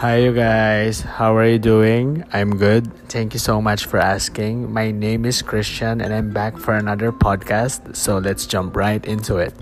Hi, you guys. How are you doing? I'm good. Thank you so much for asking. My name is Christian, and I'm back for another podcast. So let's jump right into it.